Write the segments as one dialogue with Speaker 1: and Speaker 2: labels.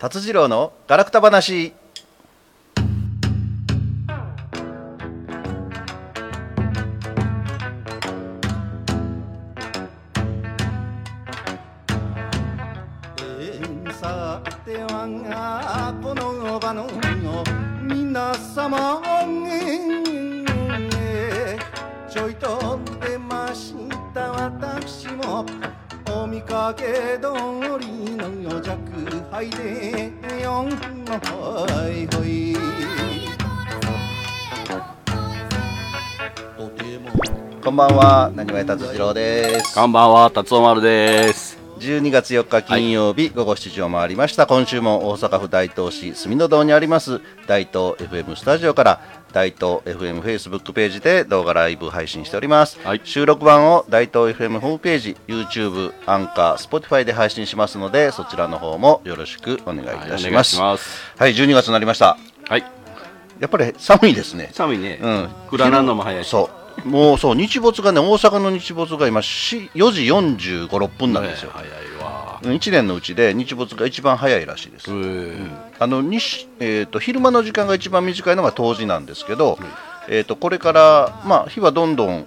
Speaker 1: 達次郎のガラクタ話。
Speaker 2: 敗でよんほいほい
Speaker 1: こんばんは。なにわ達次郎です。
Speaker 3: こんばんは、達夫丸です。
Speaker 1: 12月4日金曜日、午後7時を回りました。今週も大阪府大東市住の堂にあります大東 FM スタジオから大東 FM フェイスブックページで動画ライブ配信しております、
Speaker 3: はい。
Speaker 1: 収録版を大東 FM ホームページ YouTube アンカー Spotify で配信しますのでそちらの方もよろしくお願いいたします。
Speaker 3: します。
Speaker 1: はい12月になりました。
Speaker 3: はい。
Speaker 1: やっぱり寒いですね。
Speaker 3: 寒いね。
Speaker 1: うん。
Speaker 3: 暗なるのも早いし。
Speaker 1: そうもうそう日没がね大阪の日没が今し4時45、6分なんですよ、
Speaker 3: ね早いわ。
Speaker 1: 1年のうちで日没が一番早いらしいです、あの西えー、と昼間の時間が一番短いのが冬至なんですけど、えー、とこれから、まあ、日はどんどん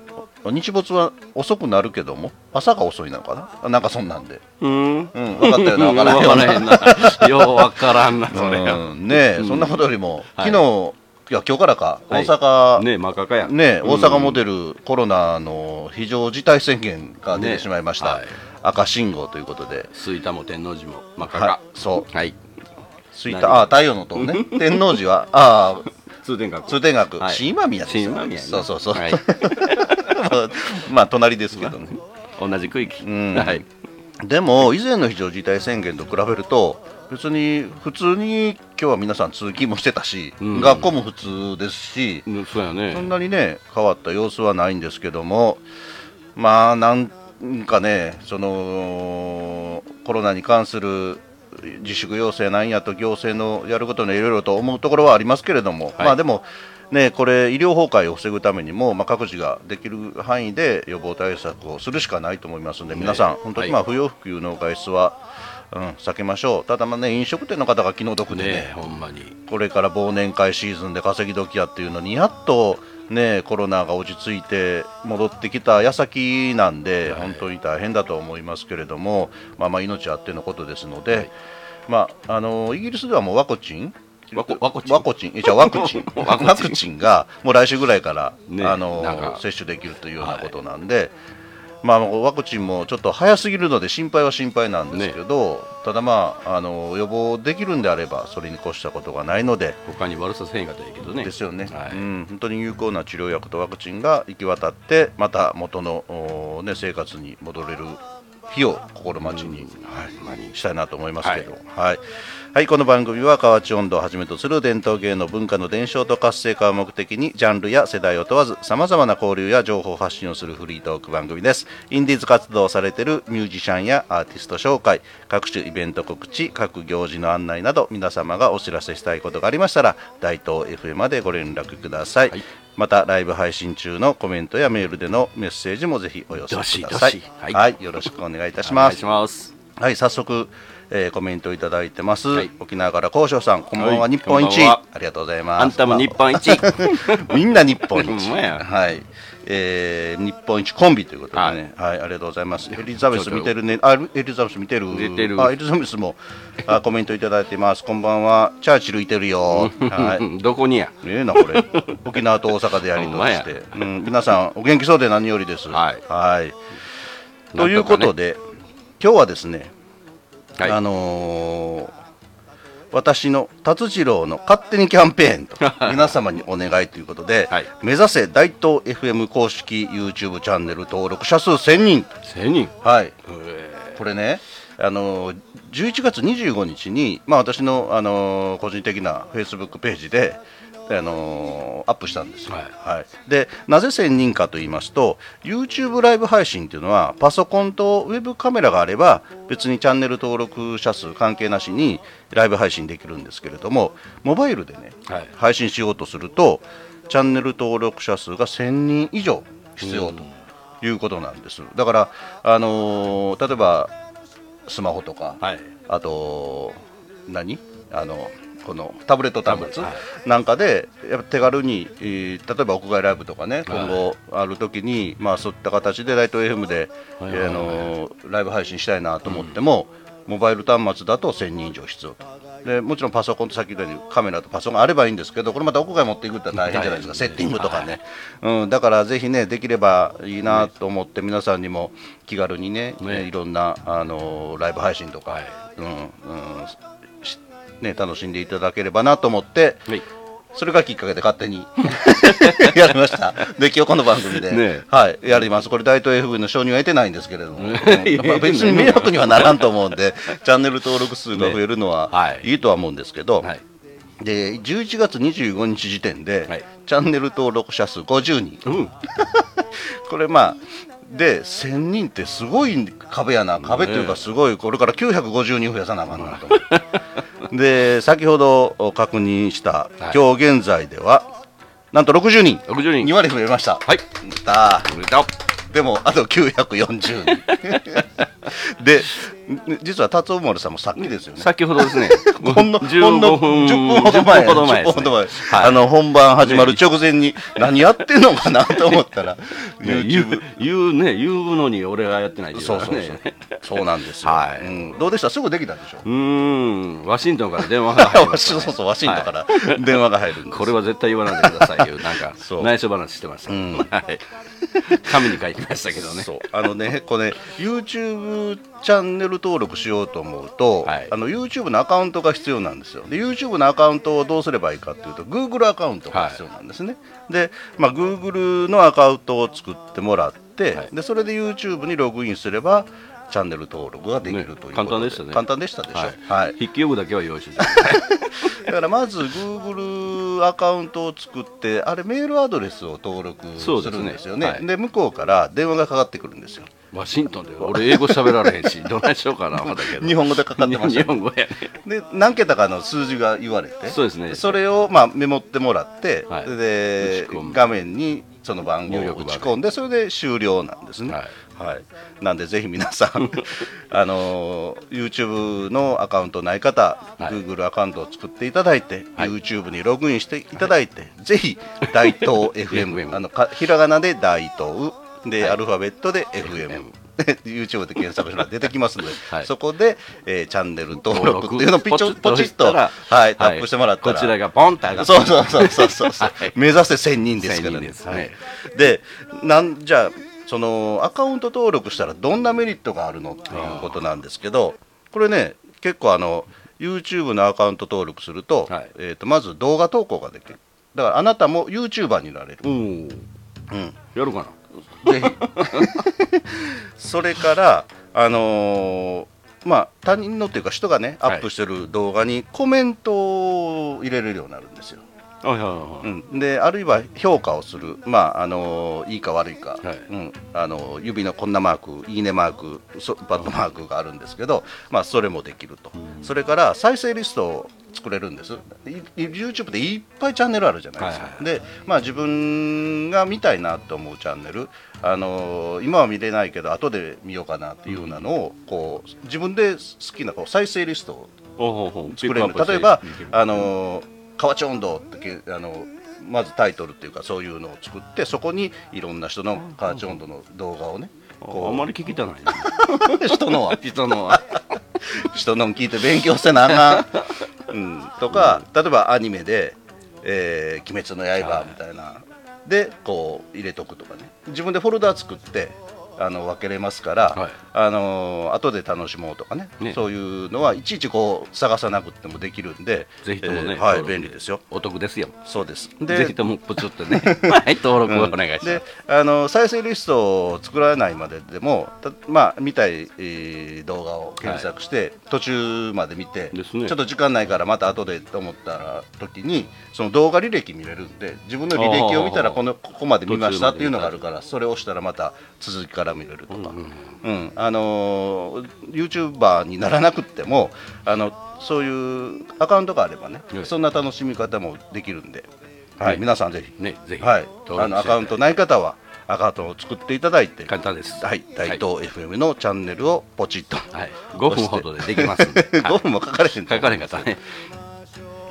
Speaker 1: 日没は遅くなるけども朝が遅いなのかな？あなんかそんなんで、
Speaker 3: うーん。
Speaker 1: うん、分かったよな 分から
Speaker 3: へんな。ようわからんな、それ。
Speaker 1: うん、ねえ、そんなことよりも
Speaker 3: はい。
Speaker 1: 昨日、い、や今日からか大
Speaker 3: はい。
Speaker 1: 阪、
Speaker 3: ね真っ赤かや。
Speaker 1: ね、大阪モ
Speaker 3: ル。
Speaker 1: デルコロナの非常事態宣言が出て
Speaker 3: ね
Speaker 1: しまいました、
Speaker 3: はい。
Speaker 1: 赤信号ということで、
Speaker 3: 吹田も天王寺も真っ赤
Speaker 1: はそう。
Speaker 3: はい。
Speaker 1: 吹田あ太陽の塔ね。天王寺はああ
Speaker 3: 通天閣。
Speaker 1: 通天閣、
Speaker 3: はい。
Speaker 1: 新今宮ですよ。
Speaker 3: 新今宮ね。
Speaker 1: そうそうそう、
Speaker 3: はい。
Speaker 1: まあ隣ですけどね、
Speaker 3: 同じ区域。
Speaker 1: うん。
Speaker 3: はい。
Speaker 1: でも以前の非常事態宣言と比べると別に普通に今日は皆さん通勤もしてたし、
Speaker 3: うん。
Speaker 1: 学校も普通ですし、
Speaker 3: うんそうや
Speaker 1: そん
Speaker 3: ね。
Speaker 1: なにね変わった様子はないんですけどもまあなんかねそのコロナに関する自粛要請なんやと行政のやることのいろいろと思うところはありますけれども、
Speaker 3: はい。
Speaker 1: まあでもねこれ医療崩壊を防ぐためにも、まあ、各自ができる範囲で予防対策をするしかないと思いますので、
Speaker 3: ね。
Speaker 1: 皆さん本当にまあ
Speaker 3: は
Speaker 1: 不要不急の外出は、うん、避けましょう。ただまあね飲食店の方が気の毒でね
Speaker 3: ねほんまに。
Speaker 1: これから忘年会シーズンで稼ぎ時やっていうのにやっとねコロナが落ち着いて戻ってきた矢先なんで、
Speaker 3: はい。
Speaker 1: 本当に大変だと思いますけれども、まあ、まあ命あってのことですので、
Speaker 3: はい。
Speaker 1: まあ、あのイギリスではもうワクチン？
Speaker 3: ワコワコチン？
Speaker 1: ワクチン？えじゃあワク チン。
Speaker 3: ワクチン
Speaker 1: がもう来週ぐらいから、
Speaker 3: ね
Speaker 1: あの接種できるというようなことなんで、まあ、ワクチンもちょっと早すぎるので心配は心配なんですけど、ただまああの予防できるんであればそれに越したことがないので、
Speaker 3: 他に悪させへんかったらいいけどね。
Speaker 1: ですよね、
Speaker 3: はい。
Speaker 1: うん、本当に有効な治療薬とワクチンが行き渡ってまた元の、おね、生活に戻れる日を心待ちに、はい。したいなと思いますけど、はい。はいこの番組は河内音頭をはじめとする伝統芸能文化の伝承と活性化を目的にジャンルや世代を問わずさまざまな交流や情報発信をするフリートーク番組です。インディーズ活動をされているミュージシャンやアーティスト紹介各種イベント告知各行事の案内など皆様がお知らせしたいことがありましたら大東 FM までご連絡ください、
Speaker 3: はい。
Speaker 1: またライブ配信中のコメントやメールでのメッセージもぜひお寄せください。
Speaker 3: どしどし。
Speaker 1: は、
Speaker 3: はいい
Speaker 1: よろしくお願いいたし
Speaker 3: お願い
Speaker 1: ます
Speaker 3: します。
Speaker 1: はい、早速、えーコメントいただいてます。
Speaker 3: はい
Speaker 1: 沖縄から高翔さん、こんばんは、
Speaker 3: はい
Speaker 1: 日本一ありがとうございます。
Speaker 3: あんたも日本一。
Speaker 1: みんな日本一。はい。えー日本一コンビということでね、はい、ありがとうございます。エリザベス見てるね、あ、エリザベス見てる？
Speaker 3: る
Speaker 1: あ、エリザベスも、あ、コメントいただいてます。こんばんは、チャーチルいてるよ。はい。
Speaker 3: どこにや？
Speaker 1: ねえなこれ沖縄と大阪でやりとりして、うん、皆さんお元気そうで何よりです。
Speaker 3: はい
Speaker 1: はいということで、今日はですね、
Speaker 3: はい。
Speaker 1: あのー私の達次郎の勝手にキャンペーンと 皆様にお願いということで、
Speaker 3: はい
Speaker 1: 目指せ大東 FM 公式 YouTube チャンネル登録者数1000人
Speaker 3: 千人。
Speaker 1: はい
Speaker 3: え
Speaker 1: これねあのー11月25日に、まあ、私の、あのー個人的な Facebook ページで、あのーアップしたんですよ、
Speaker 3: はい。
Speaker 1: でなぜ1000人かと言いますと YouTube ライブ配信っていうのはパソコンとウェブカメラがあれば別にチャンネル登録者数関係なしにライブ配信できるんですけれどもモバイルでね、
Speaker 3: はい。
Speaker 1: 配信しようとするとチャンネル登録者数が1000人以上必要ということなんです。だから、あのー例えばスマホとか、
Speaker 3: はい。
Speaker 1: あと何？あのこのタブレット端末なんかでやっぱ手軽に、えー例えば屋外ライブとかね
Speaker 3: はい。
Speaker 1: 今後ある時に、まあ、そういった形でライト FM で、あのライブ配信したいなと思っても、モバイル端末だと1000人以上必要と。でもちろんパソコンとさっき言ったようにカメラとパソコンあればいいんですけどこれまた屋外持っていくって大変じゃないですか、セッティングとかね、うん、だからぜひねできればいいなと思って皆さんにも気軽にね
Speaker 3: ね。
Speaker 1: いろんなあのライブ配信とか、
Speaker 3: はい。
Speaker 1: うんうん。しね、楽しんでいただければなと思って
Speaker 3: はい。
Speaker 1: それがきっかけで勝手に やりました。で、今日この番組で、
Speaker 3: ね。
Speaker 1: はい、やります。これ、大東 FV の承認は得てないんですけれども、まあ別に迷惑にはならんと思うんで、チャンネル登録数が増えるのは
Speaker 3: ね。はい。
Speaker 1: いいとは思うんですけど、
Speaker 3: はい。
Speaker 1: で11月25日時点で、
Speaker 3: はい。
Speaker 1: チャンネル登録者数50人、
Speaker 3: うん。
Speaker 1: これまあ、で1000人ってすごい壁やな、壁というか、すごい、これから950人増やさなあかんなと。思って、で先ほど確認した、
Speaker 3: はい。
Speaker 1: 今日現在では、なんと60人、
Speaker 3: 60人。
Speaker 1: 2割増えました。
Speaker 3: はい。
Speaker 1: だ
Speaker 3: おめでとう
Speaker 1: でも、あと940人。で、実は達夫丸さんもさっきですよね。
Speaker 3: 先ほどですね。
Speaker 1: ほんのほんの
Speaker 3: 15分
Speaker 1: 10分ほど前
Speaker 3: 10分ほど前
Speaker 1: 10
Speaker 3: ですね。
Speaker 1: 分ほど前
Speaker 3: はい。
Speaker 1: あの本番始まる直前に何やってんのかなと思ったら
Speaker 3: ね言
Speaker 1: YouTube
Speaker 3: う言うね言うのに俺がやってないってい
Speaker 1: そうそうそう。
Speaker 3: ね
Speaker 1: そうなんですよ、
Speaker 3: はい。
Speaker 1: うん。どうでした？すぐできたでしょ？
Speaker 3: うーん。ワシントンから電話が入りましたね。
Speaker 1: そうそうワシントンから電話が入る
Speaker 3: これは絶対言わないでくださいよ。なんか
Speaker 1: そう。
Speaker 3: 内緒話してました、
Speaker 1: ん。
Speaker 3: はい 紙に書いてましたけどね。
Speaker 1: そう。あのねこれね YouTube チャンネル登録しようと思うと、
Speaker 3: はい。
Speaker 1: あの YouTube のアカウントが必要なんですよ。で YouTube のアカウントをどうすればいいかっていうと Google アカウントが必要なんですね、で、まあ、Google のアカウントを作ってもらって、
Speaker 3: はい。
Speaker 1: でそれで YouTube にログインすればチャンネル登録ができるという
Speaker 3: ね簡単でしたね。
Speaker 1: 簡単でしたでしょ、
Speaker 3: はい。
Speaker 1: はい。
Speaker 3: 筆記用具だけは用意して。た
Speaker 1: だからまず Google アカウントを作ってあれメールアドレスを登録す
Speaker 3: そうですね。
Speaker 1: るんですよね。
Speaker 3: はい。
Speaker 1: で向こうから電話がかかってくるんですよ。
Speaker 3: ワシントンで。俺英語喋られへんし どないしようかな思ったけど。
Speaker 1: 日本語でかかってました
Speaker 3: 日本語やね。
Speaker 1: で何桁かの数字が言われて
Speaker 3: そうですね。
Speaker 1: それをまあメモってもらって、
Speaker 3: はい。
Speaker 1: で画面にその番号を打ち込んでそれで終了なんですね。
Speaker 3: はい
Speaker 1: はい、なんでぜひ皆さん あのー YouTube のアカウントない方、
Speaker 3: はい。
Speaker 1: Google アカウントを作っていただいて、
Speaker 3: はい。
Speaker 1: YouTube にログインしていただいてぜひ大東 FM あのかひらがなで大東で、
Speaker 3: はい。
Speaker 1: アルファベットで FM で YouTube で検索したら出てきますので、
Speaker 3: はい。
Speaker 1: そこで、えーチャンネル登録っていうのをピチョ
Speaker 3: ポチッ
Speaker 1: ポチッと、
Speaker 3: 押
Speaker 1: はい、タップしてもらったら、
Speaker 3: こちらがポンって上がって。
Speaker 1: そうそうそうそうそう。目指せ1000人ですから
Speaker 3: 1000人で
Speaker 1: はい、でなんじゃあそのアカウント登録したらどんなメリットがあるのっていうことなんですけどこれね結構あの YouTube のアカウント登録すると,、
Speaker 3: はい。
Speaker 1: えー、とまず動画投稿ができる。だからあなたも YouTuber になれる、うん、
Speaker 3: やるかな。
Speaker 1: ぜひ。それからあのーまあ他人のっていうか人がねア
Speaker 3: はい
Speaker 1: ップしてる動画にコメントを入れれるようになるんですようん、であるいは評価をする、まああのいいか悪いか、
Speaker 3: はい。
Speaker 1: うん、あの指のこんなマーク、いいねマーク、そバットマークがあるんですけど、まあ、それもできると、それから再生リストを作れるんです、い YouTube でいっぱいチャンネルあるじゃないですか、
Speaker 3: はいはい
Speaker 1: でまあ、自分が見たいなと思うチャンネル、あの今は見れないけど、後で見ようかなっていうようなのをこう自分で好きなこう再生リストを作れる。例えばあの河内温度ってけあのまずタイトルっていうかそういうのを作ってそこにいろんな人の河内温度の動画をね
Speaker 3: あんまり聞きたないな。
Speaker 1: う 人のは。
Speaker 3: 人のは。
Speaker 1: 人の聞いて勉強せなあかん、うん、とか例えばアニメで「えー鬼滅の刃」みたいな、でこう入れとくとかね。自分でフォルダ作ってあの分けれますから、
Speaker 3: はい。
Speaker 1: あの後で楽しもうとかね
Speaker 3: ね。
Speaker 1: そういうのはいちいちこう探さなくてもできるんで
Speaker 3: ぜひともね、
Speaker 1: えーはい便利ですよ。
Speaker 3: お得ですよ。
Speaker 1: そうです。
Speaker 3: ぜひともプツってね。はい登録をお願いします、
Speaker 1: であの再生リストを作らないまででもたまあ見たい、えー動画を検索して、途中まで見て、
Speaker 3: ですね。
Speaker 1: ちょっと時間ないからまた後でと思ったら時にその動画履歴見れるんで自分の履歴を見たらこのここまで見ましたっていうのがあるからそれを押したらまた続きから見れるとか、
Speaker 3: うん
Speaker 1: うんあのー、YouTuber にならなくってもあのそういうアカウントがあればね、
Speaker 3: はい
Speaker 1: そんな楽しみ方もできるんで、はい。
Speaker 3: ね
Speaker 1: 皆さんぜひ
Speaker 3: ねぜひ
Speaker 1: はい、あのアカウントない方はアカウントを作っていただいて、
Speaker 3: 簡単です。
Speaker 1: はい、大東 FM のチャンネルをポチッと、
Speaker 3: はい、5分ほどでできますんで、はい
Speaker 1: 5分もかかれへん
Speaker 3: かったね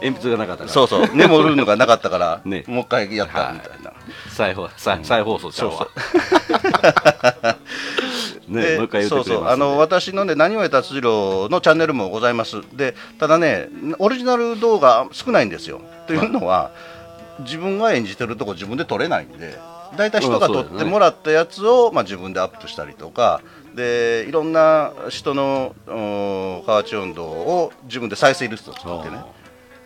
Speaker 3: 鉛筆がなかったから。
Speaker 1: そうそう、メモるのがなかったから、
Speaker 3: ね。
Speaker 1: もう一回やったみたいな。
Speaker 3: 再放再再放送ちゃうわ。ね
Speaker 1: で
Speaker 3: もう一回言ってくれますんで
Speaker 1: そうそう。あの私のね、なにわ達次郎のチャンネルもございます、でただね、オリジナル動画少ないんですよ。というのは、自分が演じてるとこ自分で撮れないんで、大体人が撮ってもらったやつを、まあ、自分でアップしたりとか、でいろんな人のうん河内音頭を自分で再生リストを作ってね。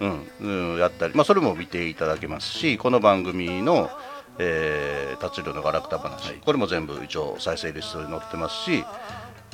Speaker 1: うんうん、やったり、まあ、それも見ていただけますしこの番組の「えー、達郎のガラクタ話」これも全部一応再生リストに載ってますし、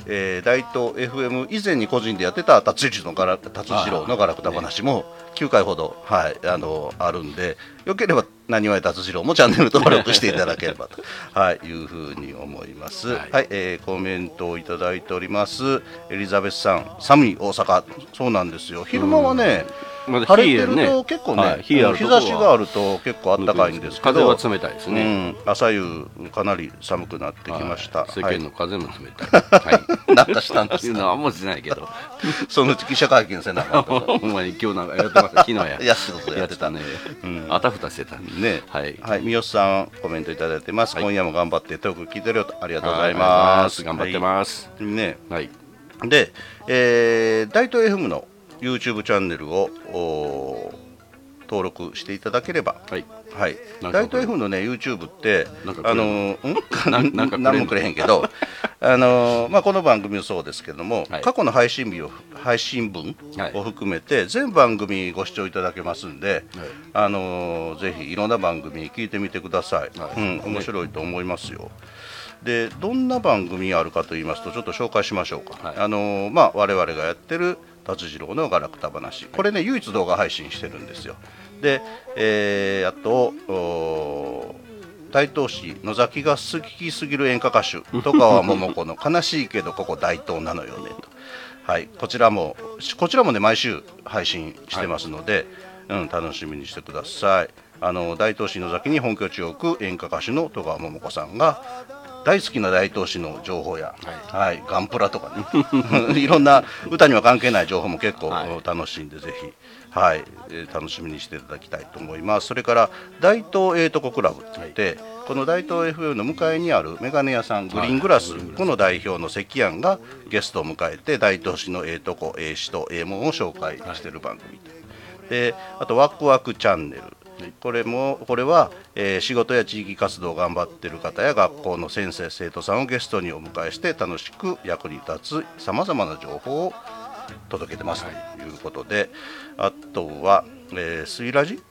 Speaker 1: えー、大東 FM 以前に個人でやってた達郎のガラ達郎のガラクタ話も9回ほど、はい、あのあるんでよければ何わ達次郎もチャンネル登録していただければと、はい、いうふうに思います。は、
Speaker 3: はいい
Speaker 1: えーコメントをいただいております。エリザベスさん、寒い大阪、そうなんですよ。昼間はね、
Speaker 3: まだ
Speaker 1: 晴れてると結構ね、
Speaker 3: はい日
Speaker 1: 差しがあると結構暖かいんですけど、
Speaker 3: 風は冷たいですね、
Speaker 1: うん、朝夕かなり寒くなってきました。
Speaker 3: はい。世
Speaker 1: はい
Speaker 3: 間の風も冷たい、はい、
Speaker 1: なんかしたんです
Speaker 3: いうのはあんましないけど。
Speaker 1: そのうち記者会見せなあかんとか。
Speaker 3: ほんまに今日なんかやってました。昨日や。
Speaker 1: やってた。やってた
Speaker 3: ね、
Speaker 1: うん。
Speaker 3: あたふたしてた
Speaker 1: ね、
Speaker 3: はい。
Speaker 1: はい、三好さんコメントいただいてます。今夜も頑張ってトーク聞いてるよと。ありがとうござい
Speaker 3: あ
Speaker 1: ます。
Speaker 3: 頑張ってます。
Speaker 1: はい。ね、
Speaker 3: はい
Speaker 1: で、えー、大東 FM の YouTube チャンネルをお登録していただければ、
Speaker 3: はい。
Speaker 1: はい、大東 FM のね YouTube ってあの ん？
Speaker 3: ななんか
Speaker 1: 何もくれへんけど あのまあこの番組もそうですけども、
Speaker 3: はい。
Speaker 1: 過去の配信日を配信分
Speaker 3: はい。
Speaker 1: を含めて全番組ご視聴いただけますんで、あのぜひいろんな番組聞いてみてください、
Speaker 3: はい。
Speaker 1: うん、面白いと思いますよ。でどんな番組あるかと言いますとちょっと紹介しましょうか、
Speaker 3: はい。
Speaker 1: あのまあ、我々がやってる達次郎のガラクタ話。これね唯一動画配信してるんですよ。で、えーあとお大東市野崎が好きすぎる演歌歌手戸川桃子の悲しいけどここ大東なのよねと。はいこちらもこちらもね毎週配信してますので、うん、楽しみにしてください。あの大東市野崎に本拠地を置く演歌歌手の戸川桃子さんが大好きな大東市の情報や、はい。ガンプラとかね。いろんな歌には関係ない情報も結構
Speaker 3: はい。
Speaker 1: 楽しんで、ぜひ、はいえー楽しみにしていただきたいと思います。それから大東英徳クラブって言って、この大東 FM の向かいにあるメガネ屋さんグリーングラス、この代表の関庵がゲストを迎えて大東市のええとこええ市とええもんを紹介している番組であとワクワクチャンネルこれもこれは、えー仕事や地域活動を頑張っている方や学校の先生生徒さんをゲストにお迎えして楽しく役に立つさまざまな情報を届けてます。ということで、あとは、えー、水ラジ？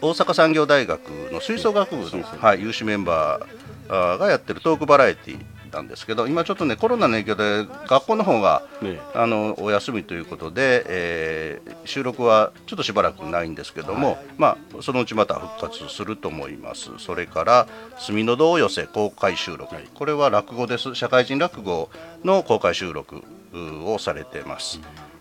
Speaker 1: 大阪産業大学の吹奏楽部の、はい、有志メンバーがやってるトークバラエティなんですけど今ちょっとねコロナの影響で学校の方が、
Speaker 3: ね。
Speaker 1: あのお休みということで、えー収録はちょっとしばらくないんですけども、まあ、そのうちまた復活すると思います。それから「住の堂寄せ」公開収録、これは落語です。社会人落語の公開収録うをされてます、うん、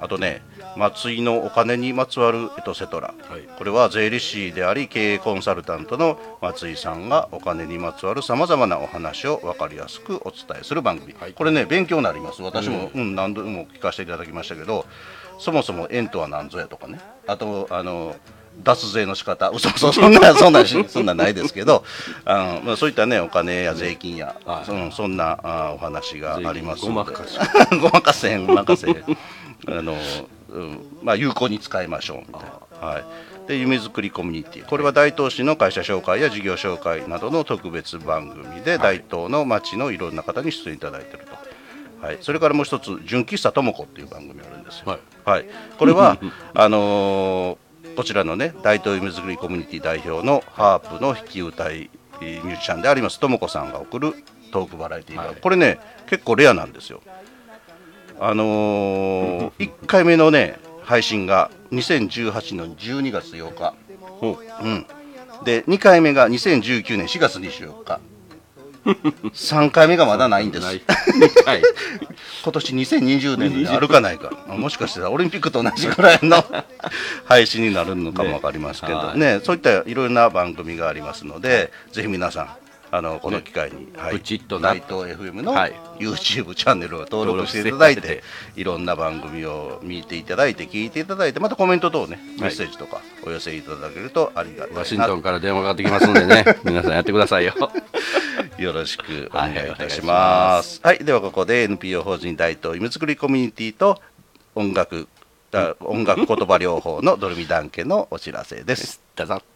Speaker 1: あとね松井のお金にまつわるエトセトラ、
Speaker 3: はい。
Speaker 1: これは税理士であり経営コンサルタントの松井さんがお金にまつわるさまざまなお話を分かりやすくお伝えする番組、これね勉強になります。私も、うん。何度も聞かせていただきましたけどそもそも円とは何ぞやとかね。あとあの脱税の仕方。嘘嘘そんなそんなしそんなないですけど。あの、まあ、そういったねお金や税金や、
Speaker 3: はい。
Speaker 1: うん、そんなあお話があります
Speaker 3: ごまかし
Speaker 1: ごまかせんごまかせんあの、うんまあ、有効に使いましょうみたいな、はい、で夢づくりコミュニティ。これは大東市の会社紹介や事業紹介などの特別番組で、大東の町のいろんな方に出演いただいていると、はい、それからもう一つ「純喫茶ともこ」っていう番組あるんですよ、
Speaker 3: はい。
Speaker 1: はい、これは あのーこちらのね大東夢づくりコミュニティ代表のハープの弾き歌いミュージシャンでありますともこさんが送るトークバラエティーが、
Speaker 3: はい。
Speaker 1: これね結構レアなんですよあのー、1回目のね配信が2018年12月8日、う。ん、で2回目が2019年4月24日3回目がまだないんです。今年2020年であるかないか、まあもしかしたらオリンピックと同じぐらいの 配信になるのかも分かりますけどね。
Speaker 3: ね
Speaker 1: そういったいろいろな番組がありますので、ぜひ皆さんあのこの機会に、はい。
Speaker 3: プチッとな
Speaker 1: 大東 FM の
Speaker 3: はい。
Speaker 1: YouTube チャンネルを登録していただいて、いろんな番組を見ていただいて聞いていただいてまたコメント等ねメッセージとかお寄せいただけるとありがたいな。
Speaker 3: ワシントンから電話がかかってきますんでね 皆さんやってくださいよ。
Speaker 1: よろしくお願いいたし
Speaker 3: はいお願い。
Speaker 1: はい、ではここで NPO 法人大東夢作りコミュニティと音楽あ音楽言葉療法のドルミダン家のお知らせです。
Speaker 3: どうぞ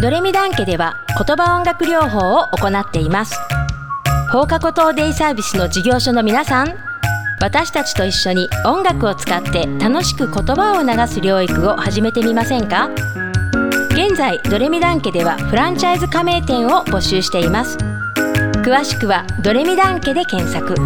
Speaker 4: ドレミダン家では言葉音楽療法を行っています。放課後等デイサービスの事業所の皆さん私たちと一緒に音楽を使って楽しく言葉を流す療育を始めてみませんか？現在ドレミダン家ではフランチャイズ加盟店を募集しています。詳しくはドレミダン家で検索。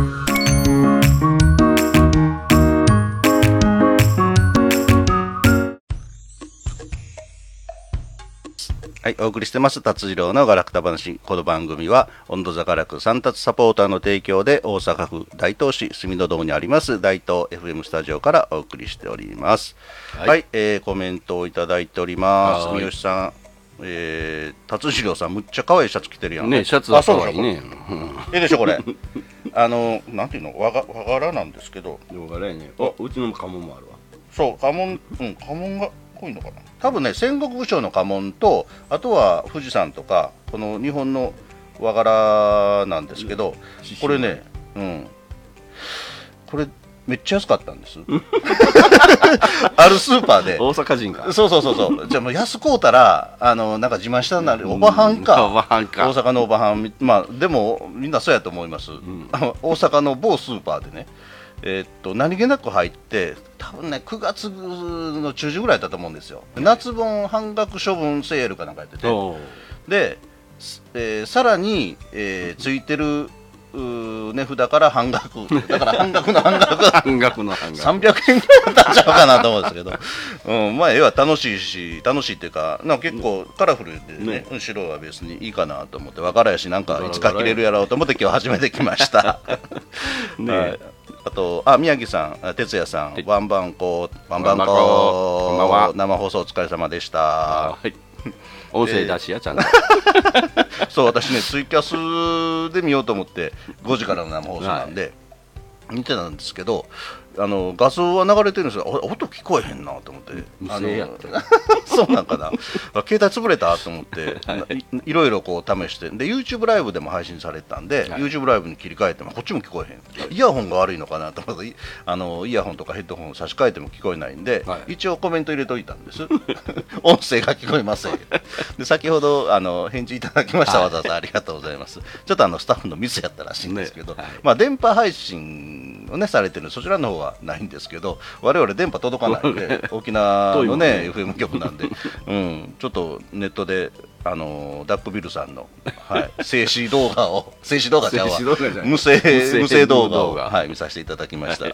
Speaker 1: はい、お送りしてます達次郎のガラクタ話。この番組は温度座ガラク三達サポーターの提供で大阪府大東市住の堂にあります大東 FM スタジオからお送りしております。は、
Speaker 3: はいい
Speaker 1: えーコメントをいただいております。
Speaker 3: はい
Speaker 1: 三好さん。えー、達次郎さんむっちゃ可愛いシャツ着てるやん
Speaker 3: ねシャツは
Speaker 1: あそう
Speaker 3: 可愛いね
Speaker 1: ええでしょこれ あのなんていうの和が和柄なんですけど
Speaker 3: 動画ねあうちの家紋もあるわ
Speaker 1: そう家紋うん家紋が濃いのかな多分ね戦国武将の家紋とあとは富士山とかこの日本の和柄なんですけど、これねうん。これめっちゃ安かったんです。あるスーパーで。
Speaker 3: 大阪人か
Speaker 1: そうそうそうそう。じゃあもう安こうたらあのなんか自慢したな。るおばはんか。
Speaker 3: おばはんか。
Speaker 1: 大阪のおばはん。まあでもみんなそうやと思います、あの大阪の某スーパーでねえーっと何気なく入って多分ね9月の中旬ぐらいだったと思うんですよ。夏本半額処分セールかなんかやってて。で、すえーさらに、えーついてる値札から半額。だから半額の半額。
Speaker 3: 半額の半額。
Speaker 1: 300円ぐらいだったんちゃうかなと思うんですけど、うん、まあ絵は楽しいし楽しいっていうかなんか結構カラフルでね
Speaker 3: ね。
Speaker 1: 白は別にいいかなと思って分からやしなんかいつか着れるやろうと思って今日初めて来ました。
Speaker 3: ね
Speaker 1: はいあとあ宮城さんあ哲也さん、
Speaker 3: はい。
Speaker 1: ワンバンコワンバンコ
Speaker 3: コこんばんは。
Speaker 1: 生放送お疲れ様でした。
Speaker 3: はい。音声出しやちゃんと。
Speaker 1: そう私ねツイキャスで見ようと思って5時からの生放送なんで、見てたんですけどあの画像は流れてるんですがあ音聞こえへんなと思って。
Speaker 3: 無
Speaker 1: あ
Speaker 3: 声やった
Speaker 1: の そうなんかな。あ携帯潰れたと思って、い。いろいろこう試して。で YouTube ライブでも配信されてたんで、
Speaker 3: はい。
Speaker 1: YouTube ライブに切り替えてもこっちも聞こえへん。イヤホンが悪いのかなと思っていあのイヤホンとかヘッドホンを差し替えても聞こえないんで、
Speaker 3: はい。
Speaker 1: 一応コメント入れといたんです。音声が聞こえません。で先ほどあの返事いただきました、わざわざ。ありがとうございます。ちょっとあのスタッフのミスやったらしいんですけど、
Speaker 3: ね。はい。
Speaker 1: まあ、電波配信をねされてるそちらの方はないんですけど我々電波届かない んで沖縄のね FM 局なんで、うん、ちょっとネットであのダックビルさんの、はい、静止動画を静止動画ちゃうわ無声
Speaker 3: 無声
Speaker 1: 動画をはい、見させていただきました。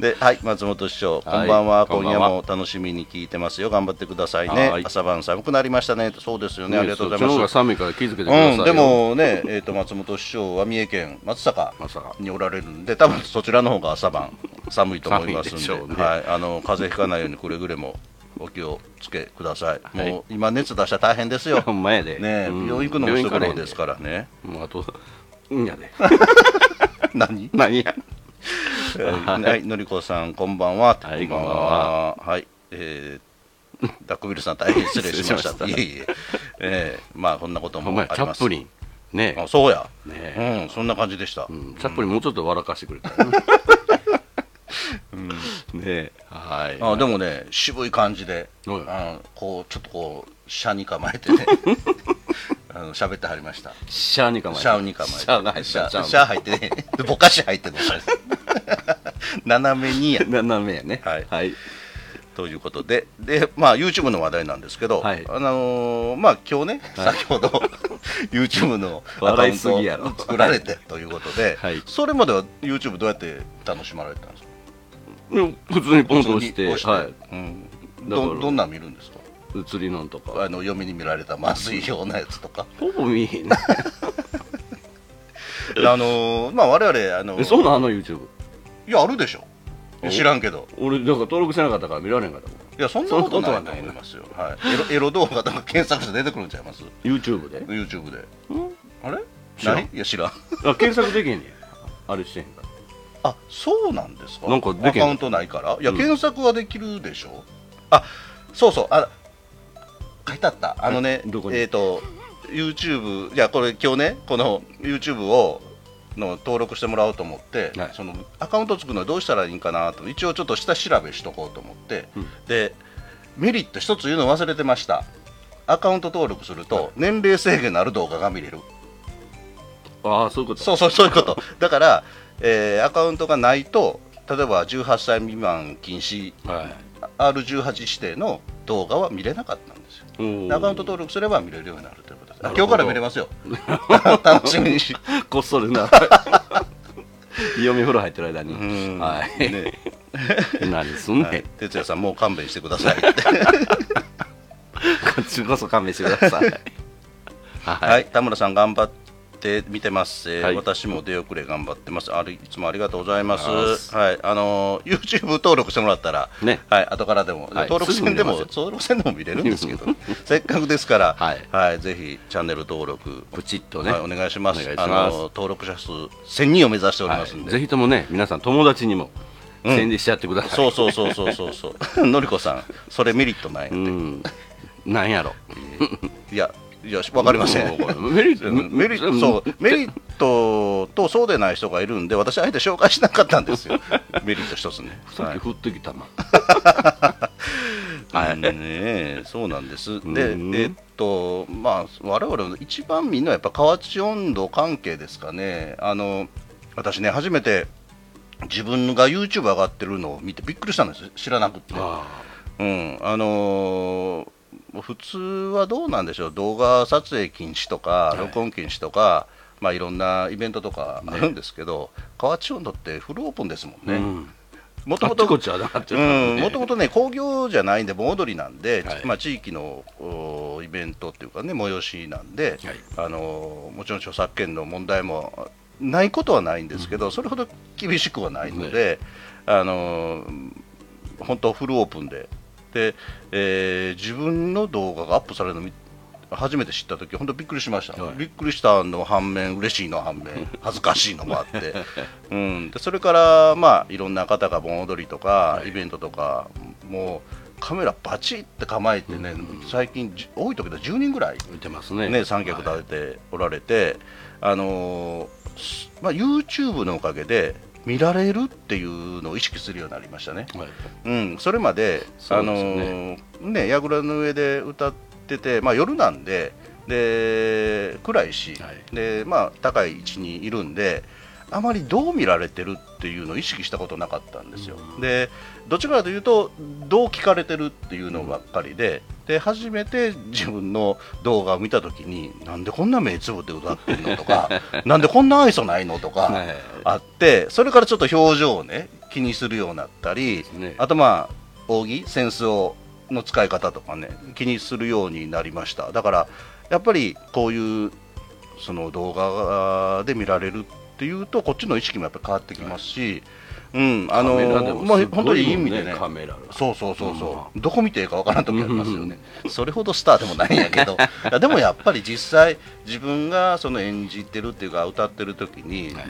Speaker 1: で、はい、松本師匠、
Speaker 3: はい
Speaker 1: こんばんは。今夜も楽しみに聞いてますよ。頑張ってくださいね。
Speaker 3: はい
Speaker 1: 朝晩寒くなりましたね。そうですよね。ありがとうございます。
Speaker 3: 寒いから気づけて
Speaker 1: うん、でもね、えっ、と松本師匠は三重県松阪におられるんで、多分そちらの方が朝晩寒いと思いますんで、
Speaker 3: でね
Speaker 1: はい、あの風邪ひかないようにくれぐれもお気をつけください。
Speaker 3: はい
Speaker 1: もう今熱出したら大変ですよ。
Speaker 3: ほんまやで
Speaker 1: ね、
Speaker 3: うん
Speaker 1: 病院行くのも一苦労ですからね。
Speaker 3: もうあとうんやで
Speaker 1: 何？
Speaker 3: 何や？
Speaker 1: はい、のりこさん、こんばんは。
Speaker 3: はい
Speaker 1: こんばんは。はい、えー、ダックビルさん、大変 失礼しました。いえいえ、えー、まあ、こんなこともあります。
Speaker 3: チャップリンね
Speaker 1: あ、そうや。
Speaker 3: ね
Speaker 1: うん、そんな感じでした。
Speaker 3: うんチャップリンもうちょっと笑かしてくれた らね ね。はい。
Speaker 1: あ、でもね、渋い感じで、
Speaker 3: はい。
Speaker 1: あのこう、ちょっとこう、車に構えてね。あの喋ってはりました。
Speaker 3: シャーに構えて。
Speaker 1: シャーに構えて。
Speaker 3: シャーが入って
Speaker 1: シャ
Speaker 3: シャー
Speaker 1: ーシャー入ってね。でぼかし入ってるの。斜めにや。
Speaker 3: 斜めやね。
Speaker 1: はい。
Speaker 3: はい。
Speaker 1: ということで、で、まあ、YouTube の話題なんですけど、
Speaker 3: はい
Speaker 1: あのーまあ、今日ね、
Speaker 3: はい。
Speaker 1: 先ほど、YouTube のアカウントを
Speaker 3: すぎやろ。
Speaker 1: 作られてということで、
Speaker 3: はい。
Speaker 1: それまでは YouTube どうやって楽しまれてたんですか？
Speaker 3: 普通にポンと押しては
Speaker 1: うん、どどんなん見るんですか？
Speaker 3: い映りのんとか。
Speaker 1: あの嫁に見られたまずいようなやつとか。
Speaker 3: ほぼ見えへん。ね
Speaker 1: あのーまあ、我々、あの
Speaker 3: そうなんあの YouTube
Speaker 1: いや、あるでしょ。
Speaker 3: お
Speaker 1: 知らんけど。
Speaker 3: 俺だから登録してなかったから見られへんかったもん
Speaker 1: いや、そんなことないと思いますよ。はい。エロエロ動画とか検索して出てくるんちゃいます
Speaker 3: ？YouTube で
Speaker 1: ?YouTube で。
Speaker 3: うん。
Speaker 1: あれ？
Speaker 3: 知らん。
Speaker 1: ない？いや、知らん。
Speaker 3: あ検索できへんねんあれしてへんから
Speaker 1: あ、そうなんですか？
Speaker 3: なんか
Speaker 1: アカウントないから？いや、
Speaker 3: うん
Speaker 1: 検索はできるでしょ？あ、そうそう。あ、書いてあった。あのね、
Speaker 3: どこに？
Speaker 1: えっ、と、YouTube、いや、これ今日ね、この YouTube を、の登録してもらおうと思って、
Speaker 3: はい。
Speaker 1: そのアカウント作るのはどうしたらいいんかなと。一応ちょっと下調べしとこうと思って、
Speaker 3: うん。
Speaker 1: でメリット一つ言うの忘れてました。アカウント登録すると年齢制限のある動画が見れる。
Speaker 3: ああそういうこと。
Speaker 1: そうそうそういうこと。だから、えーアカウントがないと例えば18歳未満禁止
Speaker 3: はい。
Speaker 1: R18 指定の動画は見れなかったんですよ。アカウント登録すれば見れるようになるということです。今日から見れますよ。楽しみに。し
Speaker 3: こっそりな。嫁風呂入ってる間に。
Speaker 1: うん。
Speaker 3: はい、
Speaker 1: ね。
Speaker 3: 何すんね。ん、
Speaker 1: はい。哲也さんもう勘弁してください。
Speaker 3: こっちこそ勘弁してください。はい、
Speaker 1: はい、田村さん頑張って見てます、えー
Speaker 3: はい。
Speaker 1: 私も出遅れ頑張ってます。あれいつもありがとうございます。はい。あのー YouTube 登録してもらったら
Speaker 3: ね。
Speaker 1: はい。後からでも、
Speaker 3: はい。
Speaker 1: 登録せんでも登録せんでも見れるんですけど。せっかくですから
Speaker 3: はい。
Speaker 1: ぜひチャンネル登録
Speaker 3: プチッとね、
Speaker 1: はい、お願いします。あのー登録者数1000人を目指しておりますんで、
Speaker 3: はい。ぜひともね皆さん友達にも
Speaker 1: うん。
Speaker 3: 宣伝しちゃってください、
Speaker 1: そうそうそうそうそうそう。のりこさんそれメリットない、
Speaker 3: うん。なんやろ。
Speaker 1: いやいやわかりません
Speaker 3: うメリット
Speaker 1: うんメリットそうメリットとそうでない人がいるんで私あえて紹介しなかったんですよ メリット一つね
Speaker 3: さっき降ってきたな、
Speaker 1: はい、ね、そうなんです。で、
Speaker 3: うん
Speaker 1: えっと、まあ、我々の一番みんなやっぱ河内温度関係ですかね。あの、私ね、初めて自分が YouTube 上がってるのを見てびっくりしたんです。知らなくて。
Speaker 3: あ
Speaker 1: うん、あのー普通はどうなんでしょう、動画撮影禁止とか、
Speaker 3: い。
Speaker 1: 録音禁止とか、まあ、いろんなイベントとかあるんですけど、河内温度ってフルオープンですもんね。
Speaker 3: あうん
Speaker 1: もともともともとね、工業じゃないんで、盆踊りなんで、
Speaker 3: はい。
Speaker 1: まあ、地域のおイベントっていうかね、催しなんで、
Speaker 3: はい。
Speaker 1: あのもちろん著作権の問題もないことはないんですけど、それほど厳しくはないので、あの本当、フルオープンでで、えー自分の動画がアップされるの見初めて知ったとき、本当びっくりしました、
Speaker 3: はい。
Speaker 1: びっくりしたの反面、嬉しいの反面、恥ずかしいのもあって、うん、でそれから、まあ、いろんな方が盆踊りとか、
Speaker 3: はい。
Speaker 1: イベントとか、もうカメラバチって構えてね、最近、じ多い時で10人ぐらい、
Speaker 3: 見てますね。
Speaker 1: ね、三脚立てておられて、あのーすまあ、YouTube のおかげで、見られるっていうのを意識するようになりましたね。
Speaker 3: はい
Speaker 1: うん、それまで、
Speaker 3: そう
Speaker 1: あのね、櫓の上で歌ってて、まあ、夜なんで、で暗いし、
Speaker 3: はい
Speaker 1: でまあ、高い位置にいるんで、あまりどう見られてるっていうのを意識したことなかったんですよ。でどちらかというと、どう聞かれてるっていうのばっかりで、で初めて自分の動画を見たときに、なんでこんな目つぶって歌ってるのとか、なんでこんな愛想ないのとか
Speaker 3: はい。
Speaker 1: あって、それからちょっと表情をね、気にするようになったり、
Speaker 3: ね。
Speaker 1: あとまあ、扇、扇子をの使い方とかね、気にするようになりました。だから、やっぱりこういうその動画で見られるっていうと、こっちの意識もやっぱり変わってきますし、うん、あの
Speaker 3: カメラでも
Speaker 1: まあ本当にいい意味でね、
Speaker 3: カメラ。が
Speaker 1: そうそうそうそう、どこ見ていいかわからん時ありますよね、それほどスターでもないんやけど、でもやっぱり実際、自分がその演じてるっていうか、歌ってる時に、
Speaker 3: はい。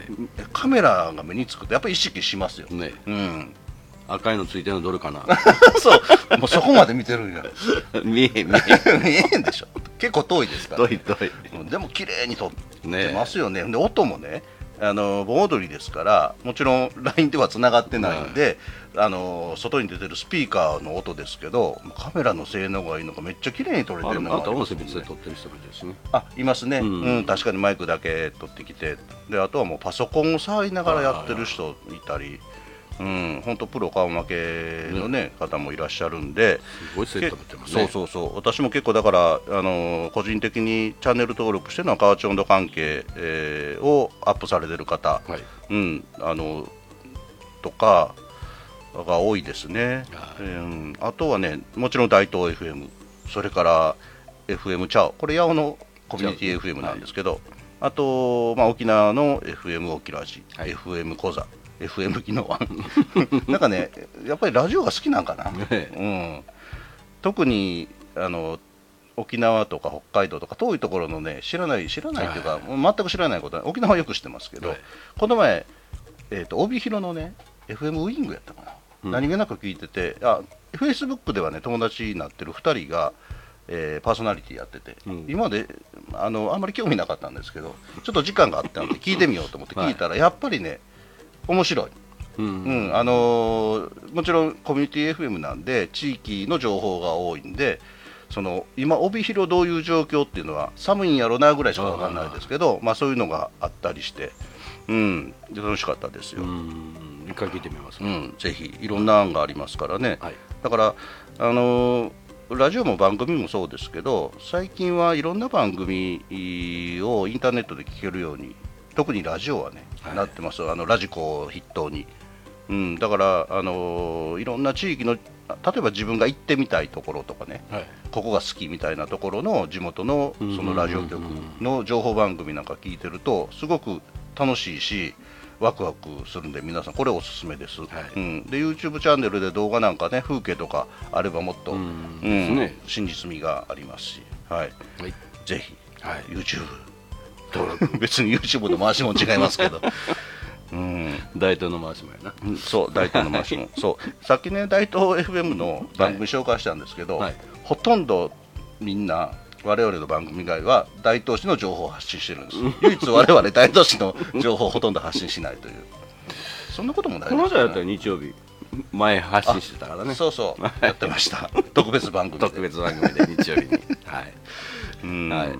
Speaker 1: カメラが目につくと、やっぱり意識しますよ。
Speaker 3: ね。
Speaker 1: うん、
Speaker 3: 赤いのついてるのどれかな。
Speaker 1: そう、もうそこまで見てるんや。
Speaker 3: 見え見え
Speaker 1: 見えへんでしょ。結構遠いですから。
Speaker 3: どいどい。
Speaker 1: うんでも綺麗に撮って
Speaker 3: ね
Speaker 1: ますよね。で、音もね、あの盆踊りですから、もちろん LINE ではつながってないんで、あの外に出てるスピーカーの音ですけど、カメラの性能がいいのか、めっちゃ綺麗に撮れて
Speaker 3: あ
Speaker 1: るのが
Speaker 3: あなた音声別で撮ってる人もいるしね。
Speaker 1: あいますね、う
Speaker 3: うんん
Speaker 1: 確かにマイクだけ取ってきて。であとはもうパソコンを触りながらやってる人いたりうん、本当プロ顔負けのね、方もいらっしゃるんで、
Speaker 3: すごい生徒見てますね。
Speaker 1: そうそうそう。私も結構だからあの個人的にチャンネル登録してるのは河内温度関係、えーをアップされてる方、
Speaker 3: はい。
Speaker 1: うんあのとかが多いですね、
Speaker 3: はい。
Speaker 1: うん、あとはねもちろん大東 FM それから FM チャオ。これ八尾のコミュニティ FM なんですけど、あと、まあ、沖縄の FM 沖ラジ、
Speaker 3: はい。
Speaker 1: FM コザ FM 宜野湾なんかねやっぱりラジオが好きなんかな、
Speaker 3: ね
Speaker 1: うん、特にあの沖縄とか北海道とか遠いところのね知らない知らないっていうか、もう全く知らないことは沖縄はよく知ってますけど、
Speaker 3: はい。
Speaker 1: この前、えー、と帯広のね FM ウイングやったかな、
Speaker 3: うん。
Speaker 1: 何気なく聞いててあフェイスブックではね友達になってる2人が、えーパーソナリティやってて、
Speaker 3: うん。
Speaker 1: 今まであのあんまり興味なかったんですけどちょっと時間があったので聞いてみようと思って聞いたら、やっぱりね面白い。
Speaker 3: うん。
Speaker 1: うん。あのーもちろんコミュニティ FM なんで地域の情報が多いんでその今、帯広どういう状況っていうのは寒いんやろなぐらいしか分かんないですけどまあ、そういうのがあったりして、うん、で楽しかったですよ、
Speaker 3: う
Speaker 1: うん。
Speaker 3: ん一回聞いてみます、
Speaker 1: ぜひいろんな案がありますからね、
Speaker 3: はい。
Speaker 1: だから、あのーラジオも番組もそうですけど最近はいろんな番組をインターネットで聞けるように特にラジオはね、
Speaker 3: はい
Speaker 1: なってますあのラジコを筆頭に、うん、だから、あのーいろんな地域の例えば自分が行ってみたいところとかね。
Speaker 3: はい。
Speaker 1: ここが好きみたいなところの地元のそのラジオ局の情報番組なんか聞いてるとすごく楽しいしワクワクするんで皆さんこれおすすめです、
Speaker 3: はい。
Speaker 1: うん、で YouTube チャンネルで動画なんかね風景とかあればもっと、
Speaker 3: う
Speaker 1: うんん。
Speaker 3: ですね。
Speaker 1: 真実味がありますし、はい、
Speaker 3: はい。
Speaker 1: ぜひ、
Speaker 3: はい。
Speaker 1: YouTube 別に YouTube の回しも違いますけど、うん、
Speaker 3: 大東の回しもやな。
Speaker 1: うんそう、大東のマシモン、そう、さっきね、大東 FM の番組紹介したんですけど、
Speaker 3: はい。
Speaker 1: ほとんどみんな、我々の番組以外は大東市の情報を発信してるんです、唯一我々大東市の情報をほとんど発信しないという、そんなこともない
Speaker 3: この
Speaker 1: ですよ
Speaker 3: 間やったら日曜日前発信してたからね。
Speaker 1: そうそう、やってました、特別番組で。
Speaker 3: 特別番組で日曜日に。はい。
Speaker 1: うん。
Speaker 3: はい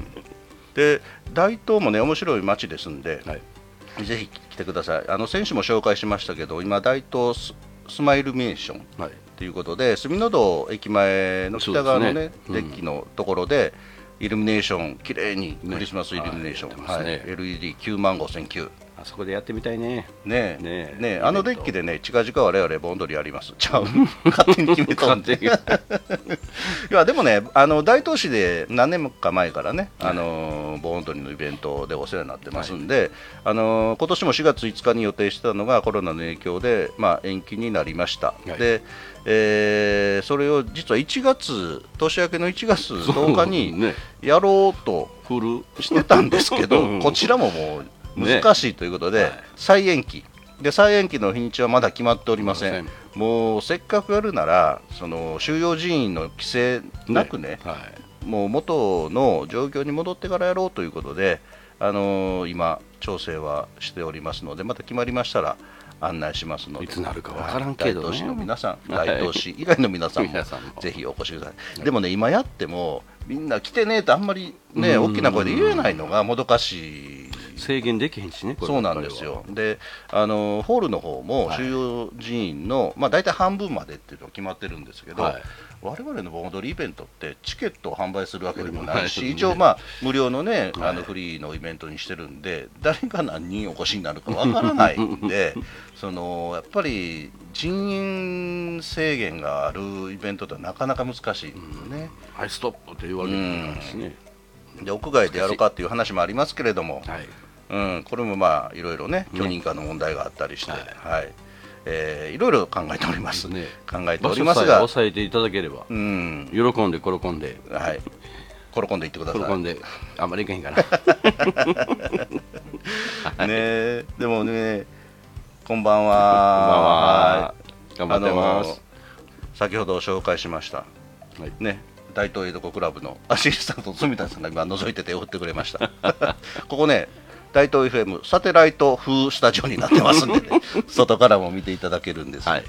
Speaker 1: で大東もね、面白い街ですんで、
Speaker 3: はい。
Speaker 1: ぜひ来てください。あの選手も紹介しましたけど、今、大東ススマイルミネーション
Speaker 3: はい。
Speaker 1: ということで、住の道駅前の北側のね、
Speaker 3: そうですね
Speaker 1: デッキのところで、イルミネーション、綺麗に
Speaker 3: ね
Speaker 1: クリスマスイルミネーション、
Speaker 3: はい。ね。
Speaker 1: はい。LED9 万5009。
Speaker 3: あそこでやってみたいね。
Speaker 1: ねえ。
Speaker 3: ね
Speaker 1: ね
Speaker 3: え。
Speaker 1: えあのデッキでね、近々我々盆踊りやります。ちゃう、勝手に決めたんで。いや、でもね、あの大東市で何年か前からね、あの盆踊りのイベントでお世話になってますんで、あの今年も4月5日に予定してたのがコロナの影響で、まあ、延期になりました。
Speaker 3: はい。
Speaker 1: でえーそれを実は1月、年明けの1月10日に
Speaker 3: ね。
Speaker 1: やろうと
Speaker 3: フル
Speaker 1: してたんですけど、
Speaker 3: うん。
Speaker 1: こちらももう難しいということで、
Speaker 3: ねはい。
Speaker 1: 再延期。で再延期の日にちはまだ決まっておりません、もうせっかくやるならその収容人員の規制なくね
Speaker 3: はい。
Speaker 1: もう元の状況に戻ってからやろうということで、あのー今、調整はしておりますので、また決まりましたら案内しますので、
Speaker 3: いつなるかわからんけどね。
Speaker 1: 大東市の皆さん、
Speaker 3: はい。
Speaker 1: 大東市以外の皆さんも
Speaker 3: 皆さんも。
Speaker 1: ぜひお越しください。でもね、今やっても、みんな来てねってあんまりね、
Speaker 3: うん。
Speaker 1: 大きな声で言えないのがもどかしい
Speaker 3: 制限できへんしね
Speaker 1: そうなんですよ、であのホールの方も
Speaker 3: はい。
Speaker 1: 収容人員の、まあ、大体半分までっていうのが決まってるんですけど、
Speaker 3: はい。
Speaker 1: 我々の盆踊りイベントってチケットを販売するわけでもないし、
Speaker 3: はい。
Speaker 1: 一応、まあ、無料のね、
Speaker 3: はい。
Speaker 1: あのフリーのイベントにしてるんで、誰が何人お越しになるかわからないんで、そのやっぱり人員制限があるイベントってなかなか難しいんですよね。
Speaker 3: はいストップって言われるんですね
Speaker 1: で屋外でやろうかっていう話もありますけれども、
Speaker 3: はい。
Speaker 1: うん、これもまあいろいろね許認可の問題があったりして、は
Speaker 3: はい。い
Speaker 1: えーいろいろ考えております、
Speaker 3: ね。
Speaker 1: 考えておりますが、
Speaker 3: 抑えていただければ
Speaker 1: うん。
Speaker 3: 喜んで喜んで。
Speaker 1: はい、喜んでいってください。
Speaker 3: 喜んであんまりいかへんかな
Speaker 1: ねでもね、こんばんは。
Speaker 3: こんばんは。頑張ってます。
Speaker 1: 先ほど紹介しました、
Speaker 3: はい。
Speaker 1: ね、大東江戸クラブのアシスタントの住田さんが今覗いてて送ってくれました。ここね、大東 FM サテライト風スタジオになってますんでね、外からも見ていただけるんです。
Speaker 3: はい。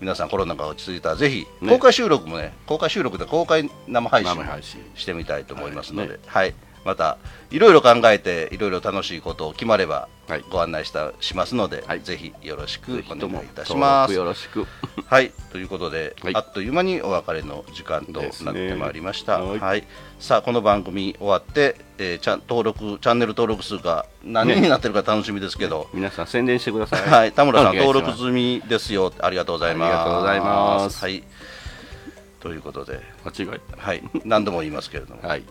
Speaker 1: 皆さんコロナが落ち着いたらぜひ、
Speaker 3: ね。
Speaker 1: 公開収録もね、公開収録で公開生配信してみたいと思いますので、
Speaker 3: は
Speaker 1: はい、またいろいろ考えていろいろ楽しいことを決まれば
Speaker 3: はい
Speaker 1: ご案内したしますので、
Speaker 3: はい
Speaker 1: ぜひよろしくお願いいたします。
Speaker 3: よろしく。
Speaker 1: はい、ということで、
Speaker 3: はい
Speaker 1: あっという間にお別れの時間となってまいりました。
Speaker 3: はい
Speaker 1: はい、さあこの番組終わって、えー、ちゃん登録チャンネル登録数が何人になってるか楽しみですけど、
Speaker 3: 皆さん宣伝してください。
Speaker 1: はい、田村さん登録済みですよ。ありがとうございます。
Speaker 3: ありがとうございます
Speaker 1: はい。ということで、
Speaker 3: 間違え
Speaker 1: はい、何度も言いますけれども、
Speaker 3: た。はい。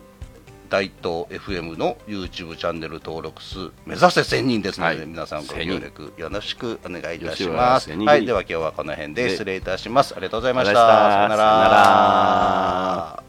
Speaker 1: 大東 FM の YouTube チャンネル登録数目指せ1000人ですので、
Speaker 3: はい
Speaker 1: 皆さんご協力よろしくお願いいたします。はい、では今日はこの辺で
Speaker 3: で
Speaker 1: 失礼いたします。ありがとうございま。
Speaker 3: した
Speaker 1: さよなら。